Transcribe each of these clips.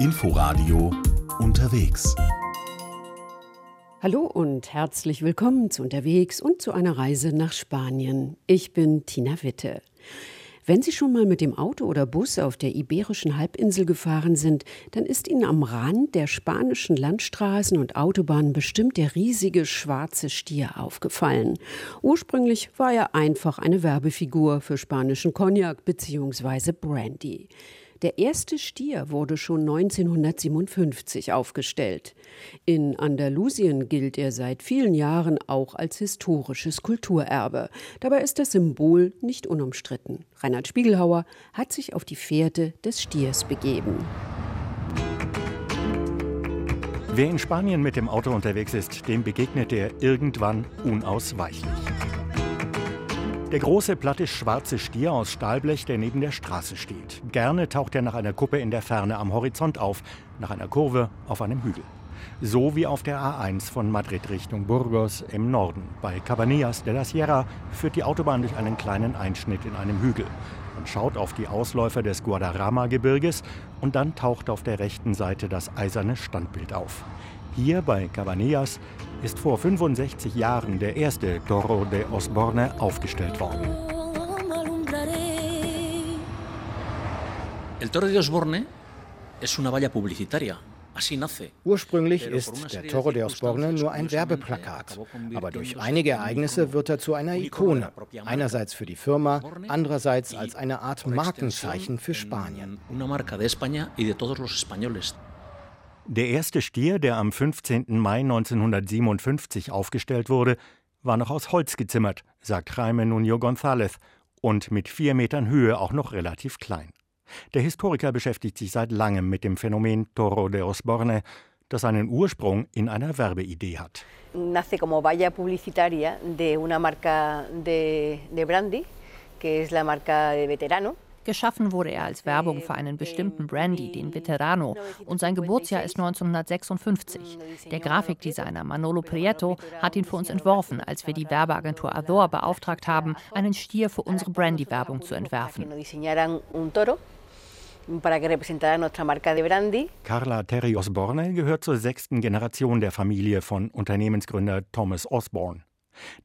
Inforadio unterwegs. Hallo und herzlich willkommen zu Unterwegs und zu einer Reise nach Spanien. Ich bin Tina Witte. Wenn Sie schon mal mit dem Auto oder Bus auf der Iberischen Halbinsel gefahren sind, dann ist Ihnen am Rand der spanischen Landstraßen und Autobahnen bestimmt der riesige schwarze Stier aufgefallen. Ursprünglich war er einfach eine Werbefigur für spanischen Cognac bzw. Brandy. Der erste Stier wurde schon 1957 aufgestellt. In Andalusien gilt er seit vielen Jahren auch als historisches Kulturerbe. Dabei ist das Symbol nicht unumstritten. Reinhard Spiegelhauer hat sich auf die Fährte des Stiers begeben. Wer in Spanien mit dem Auto unterwegs ist, dem begegnet er irgendwann unausweichlich. Der große, platte, schwarze Stier aus Stahlblech, der neben der Straße steht. Gerne taucht er nach einer Kuppe in der Ferne am Horizont auf, nach einer Kurve auf einem Hügel. So wie auf der A1 von Madrid Richtung Burgos im Norden. Bei Cabanillas de la Sierra führt die Autobahn durch einen kleinen Einschnitt in einem Hügel. Man schaut auf die Ausläufer des Guadarrama-Gebirges und dann taucht auf der rechten Seite das eiserne Standbild auf. Hier bei Cabanillas ist vor 65 Jahren der erste Toro de Osborne aufgestellt worden. El Toro de Osborne es una valla publicitaria. Ursprünglich ist der Toro de Osborne nur ein Werbeplakat, aber durch einige Ereignisse wird er zu einer Ikone. Einerseits für die Firma, andererseits als eine Art Markenzeichen für Spanien. Der erste Stier, der am 15. Mai 1957 aufgestellt wurde, war noch aus Holz gezimmert, sagt Jaime Nuno González, und mit vier Metern Höhe auch noch relativ klein. Der Historiker beschäftigt sich seit langem mit dem Phänomen Toro de Osborne, das seinen Ursprung in einer Werbeidee hat. Nace como valla publicitaria de una marca de, de brandy, que es la marca de veterano. Geschaffen wurde er als Werbung für einen bestimmten Brandy, den Veterano, und sein Geburtsjahr ist 1956. Der Grafikdesigner Manolo Prieto hat ihn für uns entworfen, als wir die Werbeagentur Ador beauftragt haben, einen Stier für unsere Brandy-Werbung zu entwerfen. Carla Terry Osborne gehört zur sechsten Generation der Familie von Unternehmensgründer Thomas Osborne.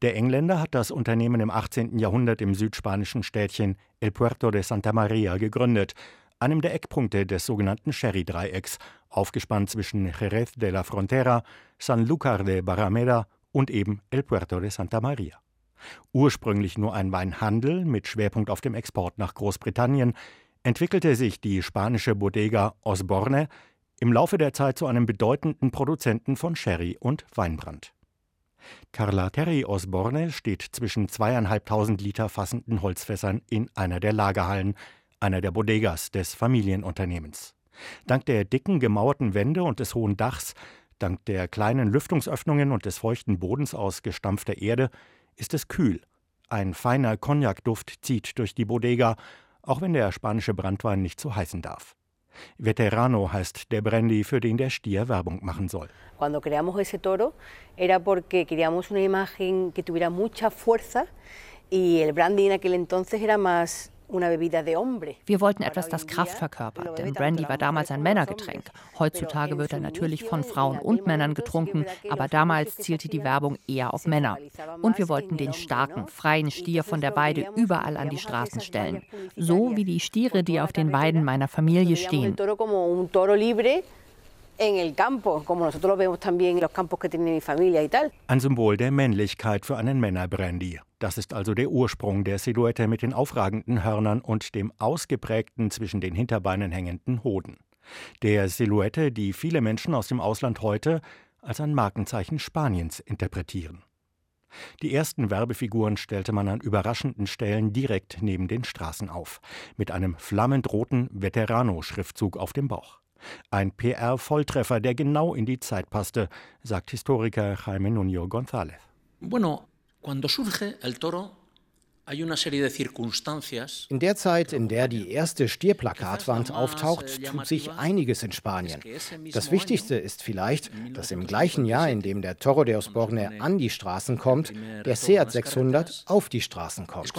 Der Engländer hat das Unternehmen im 18. Jahrhundert im südspanischen Städtchen El Puerto de Santa Maria gegründet, einem der Eckpunkte des sogenannten Sherry-Dreiecks, aufgespannt zwischen Jerez de la Frontera, Sanlúcar de Barrameda und eben El Puerto de Santa Maria. Ursprünglich nur ein Weinhandel mit Schwerpunkt auf dem Export nach Großbritannien, entwickelte sich die spanische Bodega Osborne im Laufe der Zeit zu einem bedeutenden Produzenten von Sherry und Weinbrand. Carla Terry Osborne steht zwischen zweieinhalbtausend Liter fassenden Holzfässern in einer der Lagerhallen, einer der Bodegas des Familienunternehmens. Dank der dicken gemauerten Wände und des hohen Dachs, dank der kleinen Lüftungsöffnungen und des feuchten Bodens aus gestampfter Erde ist es kühl. Ein feiner Cognacduft zieht durch die Bodega, auch wenn der spanische Brandwein nicht so heißen darf. Veterano heißt der Brandy, für den der Stier Werbung machen soll. Cuando creamos ese toro era porque queríamos una imagen que tuviera mucha fuerza y el brandy en aquel entonces era más wir wollten etwas, das Kraft verkörpert, denn Brandy war damals ein Männergetränk. Heutzutage wird er natürlich von Frauen und Männern getrunken, aber damals zielte die Werbung eher auf Männer. Und wir wollten den starken, freien Stier von der Weide überall an die Straßen stellen. So wie die Stiere, die auf den Weiden meiner Familie stehen en el campo, como nosotros lo vemos también en los campos que tiene mi familia y tal. Ein Symbol der Männlichkeit für einen Männerbrandy. Das ist also der Ursprung der Silhouette mit den aufragenden Hörnern und dem ausgeprägten zwischen den Hinterbeinen hängenden Hoden. Der Silhouette, die viele Menschen aus dem Ausland heute als ein Markenzeichen Spaniens interpretieren. Die ersten Werbefiguren stellte man an überraschenden Stellen direkt neben den Straßen auf, mit einem flammend roten Veterano-Schriftzug auf dem Bauch. Ein PR-Volltreffer, der genau in die Zeit passte, sagt Historiker Jaime Nuno González. Bueno, cuando surge el toro in der Zeit, in der die erste Stierplakatwand auftaucht, tut sich einiges in Spanien. Das Wichtigste ist vielleicht, dass im gleichen Jahr, in dem der Toro de Osborne an die Straßen kommt, der Seat 600 auf die Straßen kommt.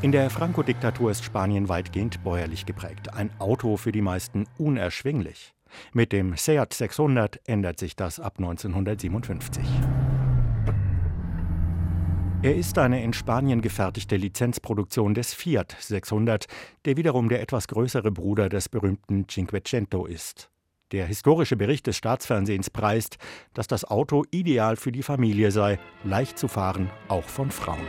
In der Franco-Diktatur ist Spanien weitgehend bäuerlich geprägt. Ein Auto für die meisten unerschwinglich. Mit dem Seat 600 ändert sich das ab 1957. Er ist eine in Spanien gefertigte Lizenzproduktion des Fiat 600, der wiederum der etwas größere Bruder des berühmten Cinquecento ist. Der historische Bericht des Staatsfernsehens preist, dass das Auto ideal für die Familie sei, leicht zu fahren, auch von Frauen.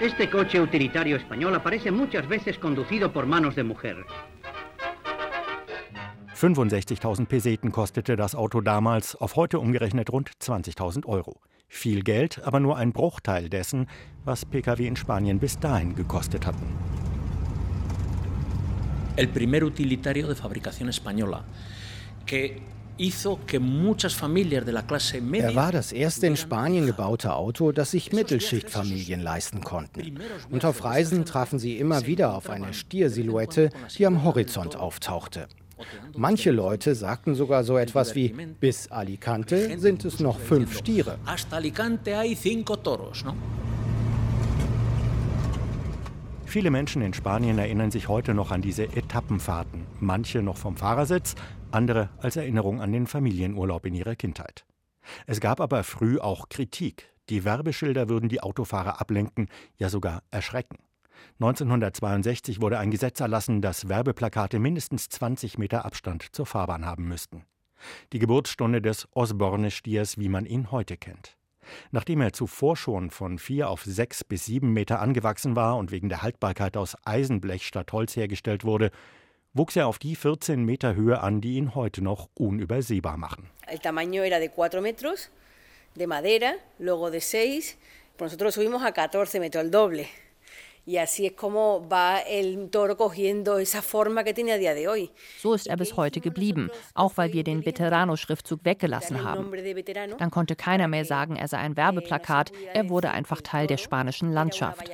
Este coche utilitario español aparece muchas veces conducido por manos de mujer. 65.000 Peseten kostete das Auto damals, auf heute umgerechnet rund 20.000 Euro. Viel Geld, aber nur ein Bruchteil dessen, was Pkw in Spanien bis dahin gekostet hatten. El primer utilitario de fabricación española, que er war das erste in Spanien gebaute Auto, das sich Mittelschichtfamilien leisten konnten. Und auf Reisen trafen sie immer wieder auf eine Stiersilhouette, die am Horizont auftauchte. Manche Leute sagten sogar so etwas wie, bis Alicante sind es noch fünf Stiere. Viele Menschen in Spanien erinnern sich heute noch an diese Etappenfahrten, manche noch vom Fahrersitz, andere als Erinnerung an den Familienurlaub in ihrer Kindheit. Es gab aber früh auch Kritik. Die Werbeschilder würden die Autofahrer ablenken, ja sogar erschrecken. 1962 wurde ein Gesetz erlassen, dass Werbeplakate mindestens 20 Meter Abstand zur Fahrbahn haben müssten. Die Geburtsstunde des Osborne-Stiers, wie man ihn heute kennt. Nachdem er zuvor schon von vier auf sechs bis sieben Meter angewachsen war und wegen der Haltbarkeit aus Eisenblech statt Holz hergestellt wurde, wuchs er auf die 14 Meter Höhe an, die ihn heute noch unübersehbar machen. El tamaño era de 4 metros, de madera, luego de 6. Nosotros subimos a 14 metros, el doble. So ist er bis heute geblieben, auch weil wir den Veterano-Schriftzug weggelassen haben. Dann konnte keiner mehr sagen, er sei ein Werbeplakat, er wurde einfach Teil der spanischen Landschaft.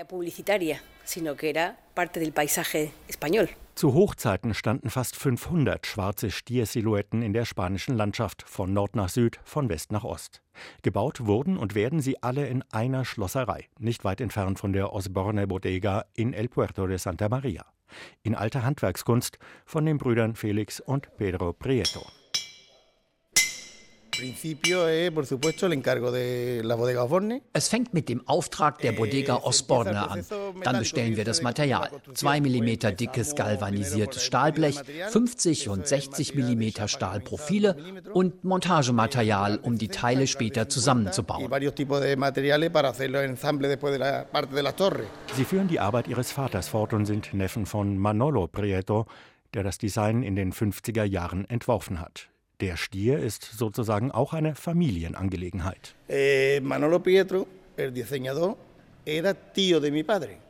Zu Hochzeiten standen fast 500 schwarze Stiersilhouetten in der spanischen Landschaft, von Nord nach Süd, von West nach Ost. Gebaut wurden und werden sie alle in einer Schlosserei, nicht weit entfernt von der Osborne Bodega in El Puerto de Santa Maria. In alter Handwerkskunst von den Brüdern Felix und Pedro Prieto. Es fängt mit dem Auftrag der Bodega eh, Osborne an. Dann bestellen wir das Material. 2 mm dickes galvanisiertes Stahlblech, 50 und 60 mm Stahlprofile und Montagematerial, um die Teile später zusammenzubauen. Sie führen die Arbeit ihres Vaters fort und sind Neffen von Manolo Prieto, der das Design in den 50er Jahren entworfen hat. Der Stier ist sozusagen auch eine Familienangelegenheit. Eh, Manolo Pietro, el diseñador, era tío de mi padre.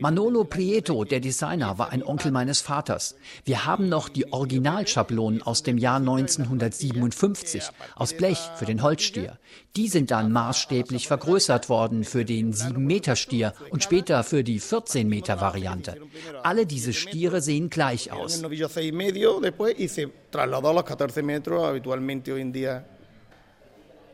Manolo Prieto, der Designer, war ein Onkel meines Vaters. Wir haben noch die Originalschablonen aus dem Jahr 1957 aus Blech für den Holzstier. Die sind dann maßstäblich vergrößert worden für den 7-Meter-Stier und später für die 14-Meter-Variante. Alle diese Stiere sehen gleich aus.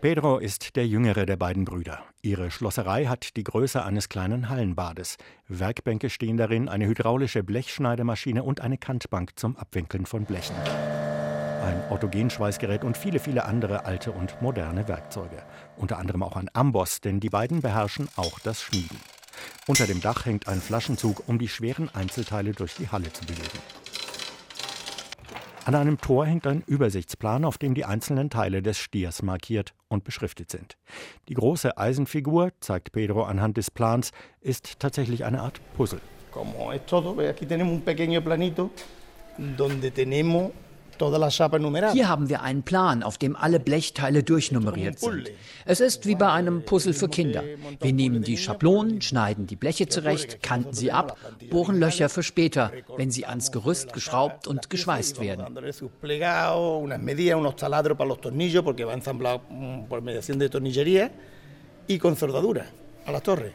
Pedro ist der jüngere der beiden Brüder. Ihre Schlosserei hat die Größe eines kleinen Hallenbades. Werkbänke stehen darin, eine hydraulische Blechschneidemaschine und eine Kantbank zum Abwinkeln von Blechen. Ein Autogenschweißgerät und viele, viele andere alte und moderne Werkzeuge. Unter anderem auch ein Amboss, denn die beiden beherrschen auch das Schmieden. Unter dem Dach hängt ein Flaschenzug, um die schweren Einzelteile durch die Halle zu bewegen. An einem Tor hängt ein Übersichtsplan, auf dem die einzelnen Teile des Stiers markiert und beschriftet sind. Die große Eisenfigur, zeigt Pedro anhand des Plans, ist tatsächlich eine Art Puzzle. Como es todo, aquí tenemos un pequeño planito donde tenemos hier haben wir einen Plan, auf dem alle Blechteile durchnummeriert sind. Es ist wie bei einem Puzzle für Kinder. Wir nehmen die Schablonen, schneiden die Bleche zurecht, kanten sie ab, bohren Löcher für später, wenn sie ans Gerüst geschraubt und geschweißt werden. y con soldadura.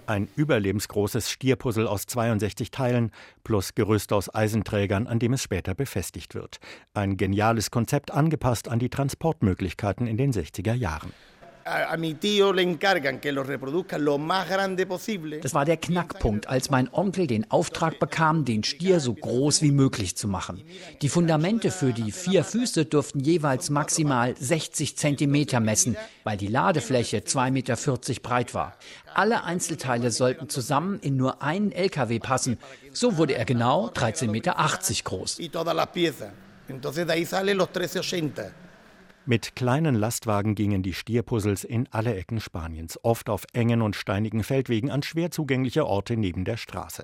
Ein überlebensgroßes Stierpuzzle aus 62 Teilen plus Gerüst aus Eisenträgern, an dem es später befestigt wird. Ein geniales Konzept angepasst an die Transportmöglichkeiten in den 60er Jahren. Das war der Knackpunkt, als mein Onkel den Auftrag bekam, den Stier so groß wie möglich zu machen. Die Fundamente für die vier Füße durften jeweils maximal 60 Zentimeter messen, weil die Ladefläche 2,40 Meter breit war. Alle Einzelteile sollten zusammen in nur einen LKW passen. So wurde er genau 13,80 Meter groß. Mit kleinen Lastwagen gingen die Stierpuzzles in alle Ecken Spaniens, oft auf engen und steinigen Feldwegen an schwer zugängliche Orte neben der Straße.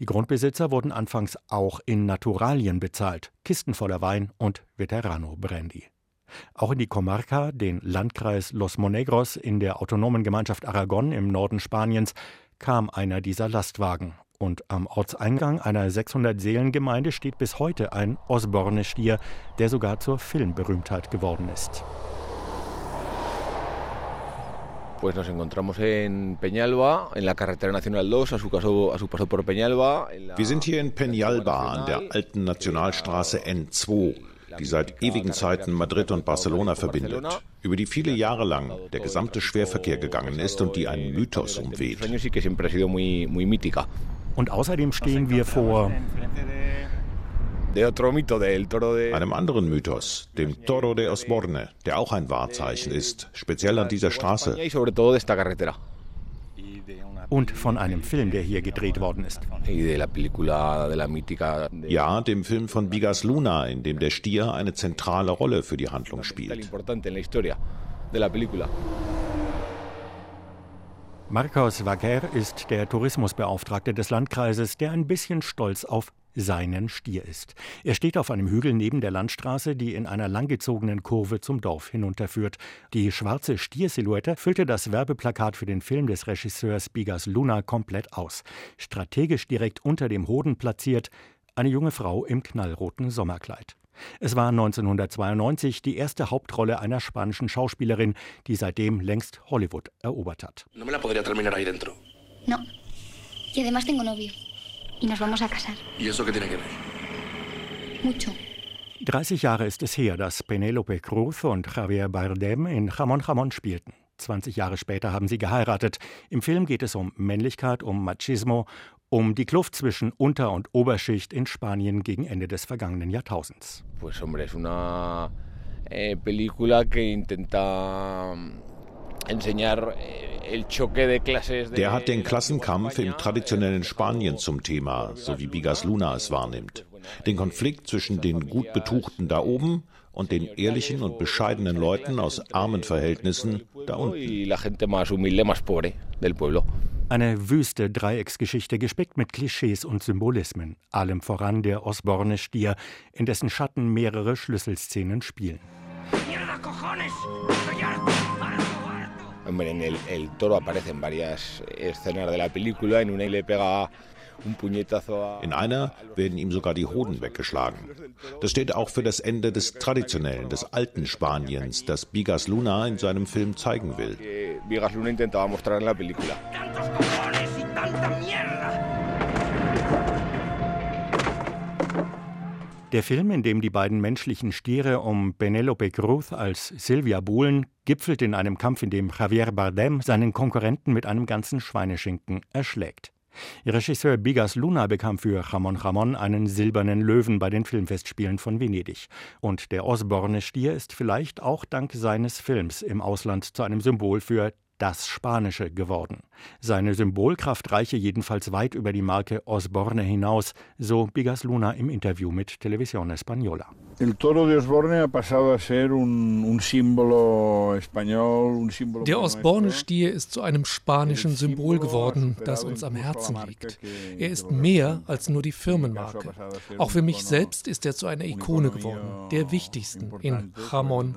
Die Grundbesitzer wurden anfangs auch in Naturalien bezahlt, Kisten voller Wein und Veterano Brandy. Auch in die Comarca, den Landkreis Los Monegros in der autonomen Gemeinschaft Aragon im Norden Spaniens, kam einer dieser Lastwagen und am Ortseingang einer 600-Seelen-Gemeinde steht bis heute ein Osborne-Stier, der sogar zur Filmberühmtheit geworden ist. Pues nos encontramos en Peñalba, en la carretera nacional 2, a su, caso, a su paso por Peñalba. Wir sind hier in Peñalba an der alten Nationalstraße N2 die seit ewigen Zeiten Madrid und Barcelona verbindet, über die viele Jahre lang der gesamte Schwerverkehr gegangen ist und die einen Mythos umweht. Und außerdem stehen wir vor einem anderen Mythos, dem Toro de Osborne, der auch ein Wahrzeichen ist, speziell an dieser Straße. Und von einem Film, der hier gedreht worden ist. Ja, dem Film von Bigas Luna, in dem der Stier eine zentrale Rolle für die Handlung spielt. Marcos Vaquer ist der Tourismusbeauftragte des Landkreises, der ein bisschen stolz auf seinen Stier ist. Er steht auf einem Hügel neben der Landstraße, die in einer langgezogenen Kurve zum Dorf hinunterführt. Die schwarze Stiersilhouette füllte das Werbeplakat für den Film des Regisseurs Bigas Luna komplett aus. Strategisch direkt unter dem Hoden platziert eine junge Frau im knallroten Sommerkleid. Es war 1992 die erste Hauptrolle einer spanischen Schauspielerin, die seitdem längst Hollywood erobert hat. No me la podría terminar ahí dentro. No. Y además tengo novio. Y nos vamos a casar. ¿Y eso qué tiene que ver? Mucho. 30 Jahre ist es her, dass Penelope Cruz und Javier Bardem in Jamón Jamón spielten. 20 Jahre später haben sie geheiratet. Im Film geht es um Männlichkeit, um Machismo, um die Kluft zwischen Unter- und Oberschicht in Spanien gegen Ende des vergangenen Jahrtausends. Pues hombre, es una eh, película que intenta eh, der hat den Klassenkampf im traditionellen Spanien zum Thema, so wie Bigas Luna es wahrnimmt. Den Konflikt zwischen den gut Betuchten da oben und den ehrlichen und bescheidenen Leuten aus armen Verhältnissen da unten. Eine wüste Dreiecksgeschichte gespickt mit Klischees und Symbolismen, allem voran der Osborne-Stier, in dessen Schatten mehrere Schlüsselszenen spielen. Hombre, en el, el toro aparece en varias escenas de la película, en una le pega in einer werden ihm sogar die Hoden weggeschlagen. Das steht auch für das Ende des traditionellen, des alten Spaniens, das Bigas Luna in seinem Film zeigen will. Bigas Luna intentaba mostrar en la película. Der Film, in dem die beiden menschlichen Stiere um Penelope Cruz als Silvia buhlen, gipfelt in einem Kampf, in dem Javier Bardem seinen Konkurrenten mit einem ganzen Schweineschinken erschlägt. Regisseur Bigas Luna bekam für Ramon Ramon einen silbernen Löwen bei den Filmfestspielen von Venedig. Und der Osborne Stier ist vielleicht auch dank seines Films im Ausland zu einem Symbol für das Spanische geworden. Seine Symbolkraft reiche jedenfalls weit über die Marke Osborne hinaus, so Bigas Luna im Interview mit Televisión Española. Der Osborne-Stier ist zu einem spanischen Symbol geworden, das uns am Herzen liegt. Er ist mehr als nur die Firmenmarke. Auch für mich selbst ist er zu einer Ikone geworden, der wichtigsten in Jamón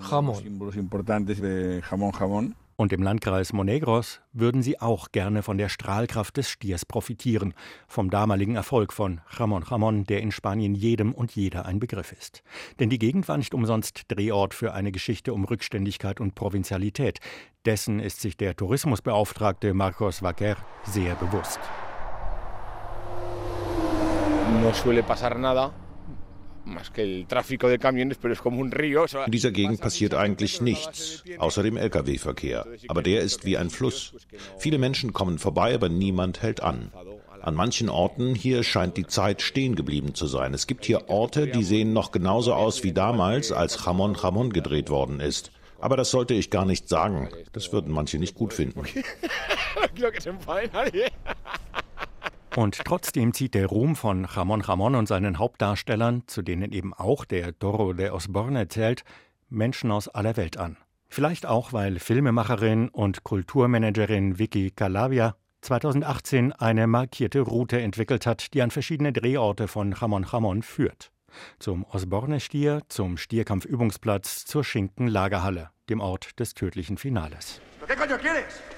Jamón. Und im Landkreis Monegros würden sie auch gerne von der Strahlkraft des Stiers profitieren, vom damaligen Erfolg von Ramon Ramon, der in Spanien jedem und jeder ein Begriff ist. Denn die Gegend war nicht umsonst Drehort für eine Geschichte um Rückständigkeit und Provinzialität. Dessen ist sich der Tourismusbeauftragte Marcos Vaquer sehr bewusst. No suele pasar nada In dieser Gegend passiert eigentlich nichts, außer dem Lkw-Verkehr. Aber der ist wie ein Fluss. Viele Menschen kommen vorbei, aber niemand hält an. An manchen Orten hier scheint die Zeit stehen geblieben zu sein. Es gibt hier Orte, die sehen noch genauso aus wie damals, als Jamon Jamon gedreht worden ist. Aber das sollte ich gar nicht sagen. Das würden manche nicht gut finden. Und trotzdem zieht der Ruhm von Ramon Ramon und seinen Hauptdarstellern, zu denen eben auch der Toro de Osborne zählt, Menschen aus aller Welt an. Vielleicht auch, weil Filmemacherin und Kulturmanagerin Vicky Calavia 2018 eine markierte Route entwickelt hat, die an verschiedene Drehorte von Ramon Ramon führt. Zum Osborne-Stier, zum Stierkampfübungsplatz, zur Schinken-Lagerhalle, dem Ort des tödlichen Finales. ¿Qué?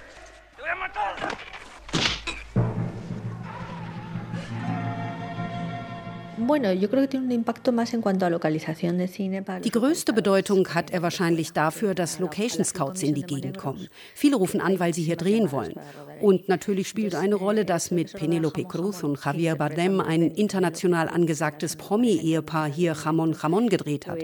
Die größte Bedeutung hat er wahrscheinlich dafür, dass Location Scouts in die Gegend kommen. Viele rufen an, weil sie hier drehen wollen. Und natürlich spielt eine Rolle, dass mit Penelope Cruz und Javier Bardem ein international angesagtes Promi-Ehepaar hier Jamon Jamon gedreht hat.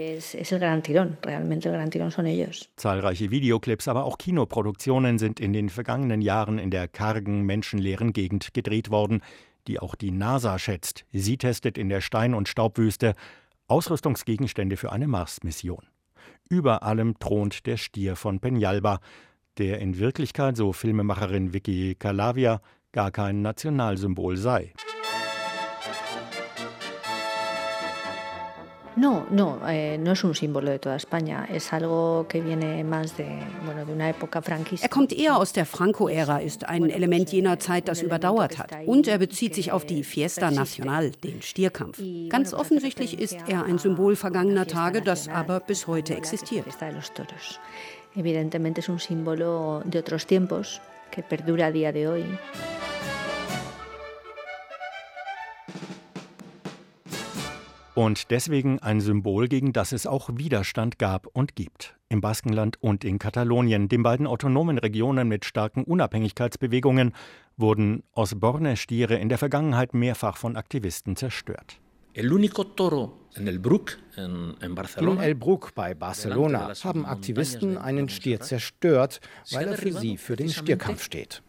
Zahlreiche Videoclips, aber auch Kinoproduktionen sind in den vergangenen Jahren in der kargen, menschenleeren Gegend gedreht worden die auch die NASA schätzt. Sie testet in der Stein- und Staubwüste Ausrüstungsgegenstände für eine Mars-Mission. Über allem thront der Stier von Peñalba, der in Wirklichkeit, so Filmemacherin Vicky Calavia, gar kein Nationalsymbol sei. No, no, eh, no es un símbolo de toda España. Es algo que viene más de, bueno, de una época franquista. Er kommt eher aus der Franco-Ära, ist ein Element jener Zeit, das überdauert hat. Und er bezieht sich auf die Fiesta Nacional, den Stierkampf. Ganz offensichtlich ist er ein Symbol vergangener Tage, das aber bis heute existiert. Evidentemente es un símbolo de otros tiempos que perdura a día de hoy. Und deswegen ein Symbol, gegen das es auch Widerstand gab und gibt. Im Baskenland und in Katalonien, den beiden autonomen Regionen mit starken Unabhängigkeitsbewegungen, wurden Osborne-Stiere in der Vergangenheit mehrfach von Aktivisten zerstört. El único toro in El Bruc in, in Barcelona. In El Bruc bei Barcelona haben Aktivisten einen Stier zerstört, weil er für sie für den Stierkampf steht.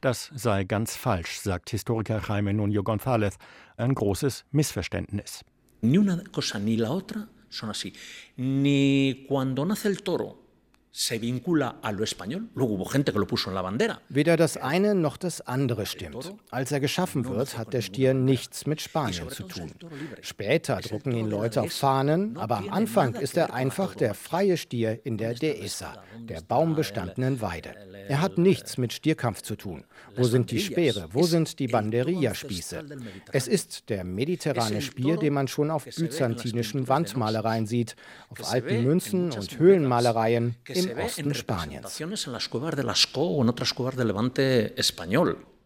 Das sei ganz falsch, sagt Historiker Jaime Nuno González. Ein großes Missverständnis. Ni una cosa ni la otra son así. Ni cuando nace el toro se vincula a lo español. Luego hubo gente que lo puso en la bandera. Weder das eine noch das andere stimmt. Als er geschaffen wird, hat der Stier nichts mit Spanien zu tun. Später drucken ihn Leute auf Fahnen, aber am Anfang ist er einfach der freie Stier in der Dehesa, der baumbestandenen Weide. Er hat nichts mit Stierkampf zu tun. Wo sind die Speere? Wo sind die Banderilla-Spieße? Es ist der mediterrane Spier, den man schon auf byzantinischen Wandmalereien sieht, auf alten Münzen und Höhlenmalereien im Osten Spaniens.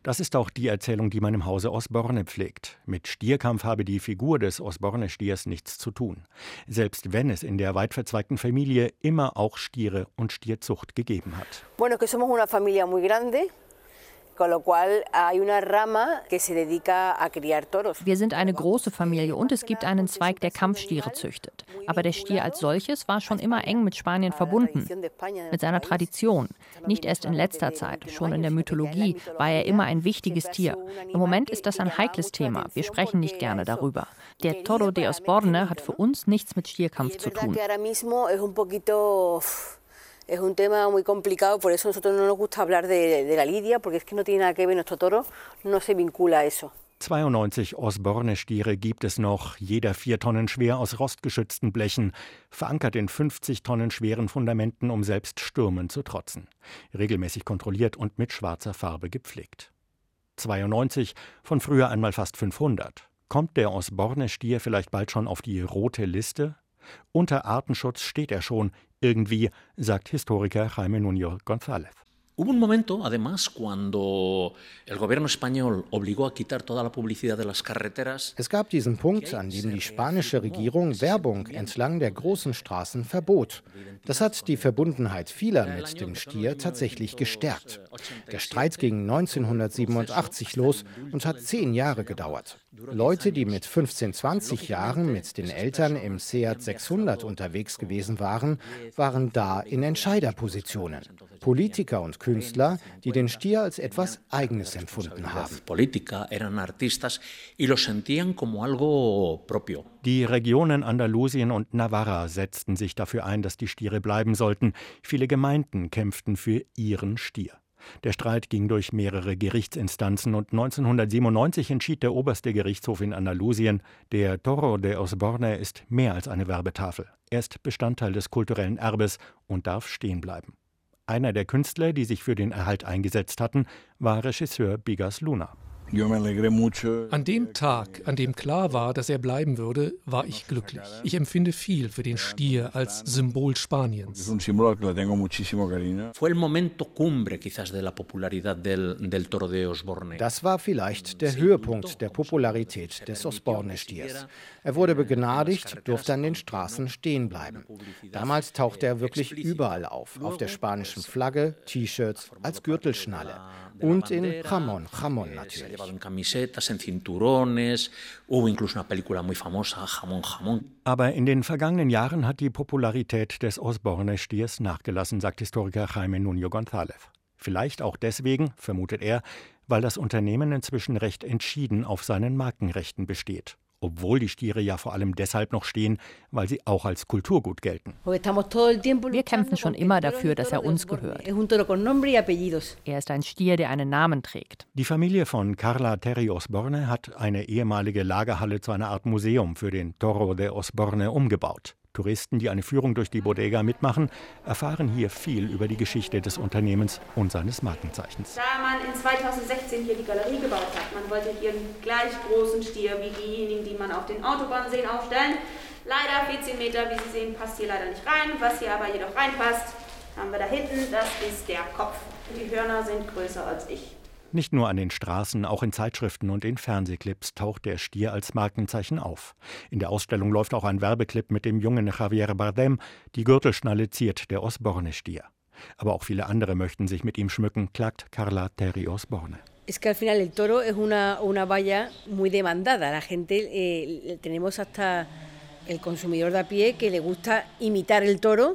Das ist auch die Erzählung, die man im Hause Osborne pflegt. Mit Stierkampf habe die Figur des Osborne-Stiers nichts zu tun. Selbst wenn es in der weit verzweigten Familie immer auch Stiere und Stierzucht gegeben hat. Bueno, que somos una familia muy grande. Wir sind eine große Familie und es gibt einen Zweig, der Kampfstiere züchtet. Aber der Stier als solches war schon immer eng mit Spanien verbunden, mit seiner Tradition. Nicht erst in letzter Zeit, schon in der Mythologie war er immer ein wichtiges Tier. Im Moment ist das ein heikles Thema. Wir sprechen nicht gerne darüber. Der Toro de Osborne hat für uns nichts mit Stierkampf zu tun es un tema muy complicado, por eso a nosotros no nos gusta hablar de, de la lidia, porque es que no tiene nada que ver, nuestro toro no se vincula a eso. 92 Osborne-Stiere gibt es noch, jeder vier Tonnen schwer aus rostgeschützten Blechen, verankert in 50 Tonnen schweren Fundamenten, um selbst Stürmen zu trotzen. Regelmäßig kontrolliert und mit schwarzer Farbe gepflegt. 92, von früher einmal fast 500. Kommt der Osborne-Stier vielleicht bald schon auf die rote Liste? Unter Artenschutz steht er schon, irgendwie, sagt Historiker Jaime Nuno González. Hubo un momento, además, cuando el gobierno español obligó a quitar toda la publicidad de las carreteras. Es gab diesen Punkt, an dem die spanische Regierung Werbung entlang der großen Straßen verbot. Das hat die Verbundenheit vieler mit dem Stier tatsächlich gestärkt. Der Streit ging 1987 los und hat zehn Jahre gedauert. Leute, die mit 15, 20 Jahren mit den Eltern im Seat 600 unterwegs gewesen waren, waren da in Entscheiderpositionen. Politiker und Künstler, die den Stier als etwas Eigenes empfunden haben. Die Regionen Andalusien und Navarra setzten sich dafür ein, dass die Stiere bleiben sollten. Viele Gemeinden kämpften für ihren Stier. Der Streit ging durch mehrere Gerichtsinstanzen und 1997 entschied der oberste Gerichtshof in Andalusien, der Toro de Osborne ist mehr als eine Werbetafel. Er ist Bestandteil des kulturellen Erbes und darf stehen bleiben. Einer der Künstler, die sich für den Erhalt eingesetzt hatten, war Regisseur Bigas Luna. An dem Tag, an dem klar war, dass er bleiben würde, war ich glücklich. Ich empfinde viel für den Stier als Symbol Spaniens. Das war vielleicht der Höhepunkt der Popularität des Osborne-Stiers. Er wurde begnadigt, durfte an den Straßen stehen bleiben. Damals tauchte er wirklich überall auf, auf der spanischen Flagge, T-Shirts, als Gürtelschnalle und in Jamón, Jamón natürlich. Aber in den vergangenen Jahren hat die Popularität des Osborne-Stiers nachgelassen, sagt Historiker Jaime Nuno González. Vielleicht auch deswegen, vermutet er, weil das Unternehmen inzwischen recht entschieden auf seinen Markenrechten besteht obwohl die Stiere ja vor allem deshalb noch stehen, weil sie auch als Kulturgut gelten. Wir kämpfen schon immer dafür, dass er uns gehört. Er ist ein Stier, der einen Namen trägt. Die Familie von Carla Terry Osborne hat eine ehemalige Lagerhalle zu einer Art Museum für den Toro de Osborne umgebaut. Touristen, die eine Führung durch die Bodega mitmachen, erfahren hier viel über die Geschichte des Unternehmens und seines Markenzeichens. Da man in 2016 hier die Galerie gebaut hat, man wollte hier einen gleich großen Stier wie diejenigen, die man auf den Autobahnseen aufstellen. Leider 14 Meter, wie Sie sehen, passt hier leider nicht rein. Was hier aber jedoch reinpasst, haben wir da hinten, das ist der Kopf. Die Hörner sind größer als ich. Nicht nur an den Straßen, auch in Zeitschriften und in Fernsehclips taucht der Stier als Markenzeichen auf. In der Ausstellung läuft auch ein Werbeclip mit dem jungen Javier Bardem. Die Gürtelschnalle ziert der Osborne-Stier. Aber auch viele andere möchten sich mit ihm schmücken, klagt Carla Terry Osborne. Es que al final toro es una, una valla muy demandada. La gente eh,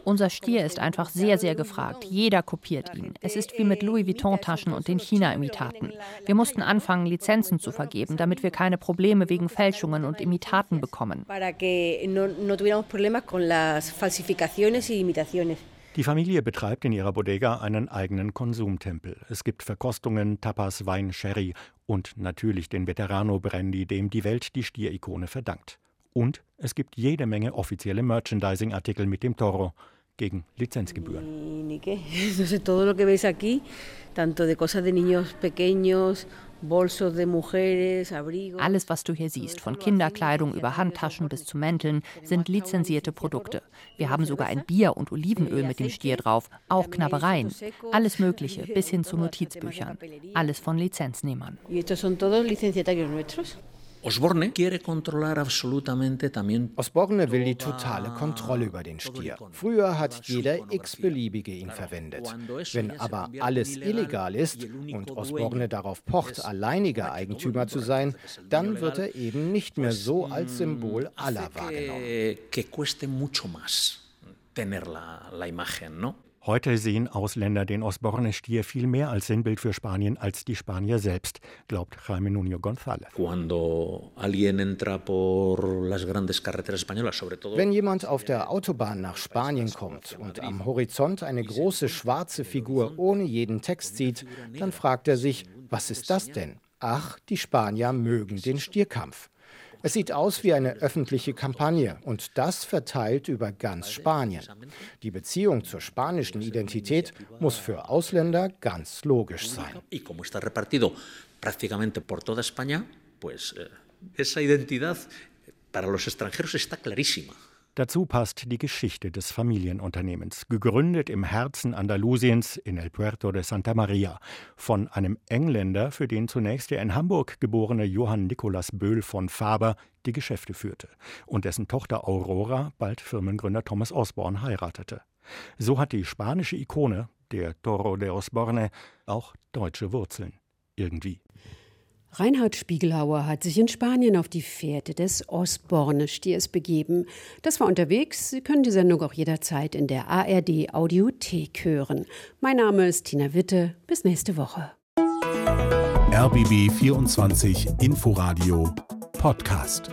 unser Stier ist einfach sehr, sehr gefragt. Jeder kopiert ihn. Es ist wie mit Louis Vuitton-Taschen und den China-Imitaten. Wir mussten anfangen, Lizenzen zu vergeben, damit wir keine Probleme wegen Fälschungen und Imitaten bekommen. Die Familie betreibt in ihrer Bodega einen eigenen Konsumtempel. Es gibt Verkostungen, Tapas, Wein, Sherry und natürlich den Veterano Brandy, dem die Welt die Stierikone verdankt. Und es gibt jede Menge offizielle Merchandising-Artikel mit dem Toro gegen Lizenzgebühren. Alles, was du hier siehst, von Kinderkleidung über Handtaschen bis zu Mänteln, sind lizenzierte Produkte. Wir haben sogar ein Bier und Olivenöl mit dem Stier drauf, auch Knabbereien, alles Mögliche, bis hin zu Notizbüchern. Alles von Lizenznehmern. Osborne will die totale Kontrolle über den Stier. Früher hat jeder x-beliebige ihn verwendet. Wenn aber alles illegal ist und Osborne darauf pocht, alleiniger Eigentümer zu sein, dann wird er eben nicht mehr so als Symbol aller wahrgenommen. Heute sehen Ausländer den Osborne-Stier viel mehr als Sinnbild für Spanien als die Spanier selbst, glaubt Jaime Nuno González. Wenn jemand auf der Autobahn nach Spanien kommt und am Horizont eine große schwarze Figur ohne jeden Text sieht, dann fragt er sich, was ist das denn? Ach, die Spanier mögen den Stierkampf. Es sieht aus wie eine öffentliche Kampagne und das verteilt über ganz Spanien. Die Beziehung zur spanischen Identität muss für Ausländer ganz logisch sein. eh, esa identidad para los extranjeros está clarísima. Dazu passt die Geschichte des Familienunternehmens, gegründet im Herzen Andalusiens in El Puerto de Santa Maria von einem Engländer, für den zunächst der in Hamburg geborene Johann Nikolaus Böhl von Faber die Geschäfte führte und dessen Tochter Aurora bald Firmengründer Thomas Osborne heiratete. So hat die spanische Ikone, der Toro de Osborne, auch deutsche Wurzeln. Irgendwie. Reinhard Spiegelhauer hat sich in Spanien auf die Fährte des Osborne-Stiers begeben. Das war unterwegs. Sie können die Sendung auch jederzeit in der ARD Audiothek hören. Mein Name ist Tina Witte. Bis nächste Woche. RBB 24 Inforadio Podcast.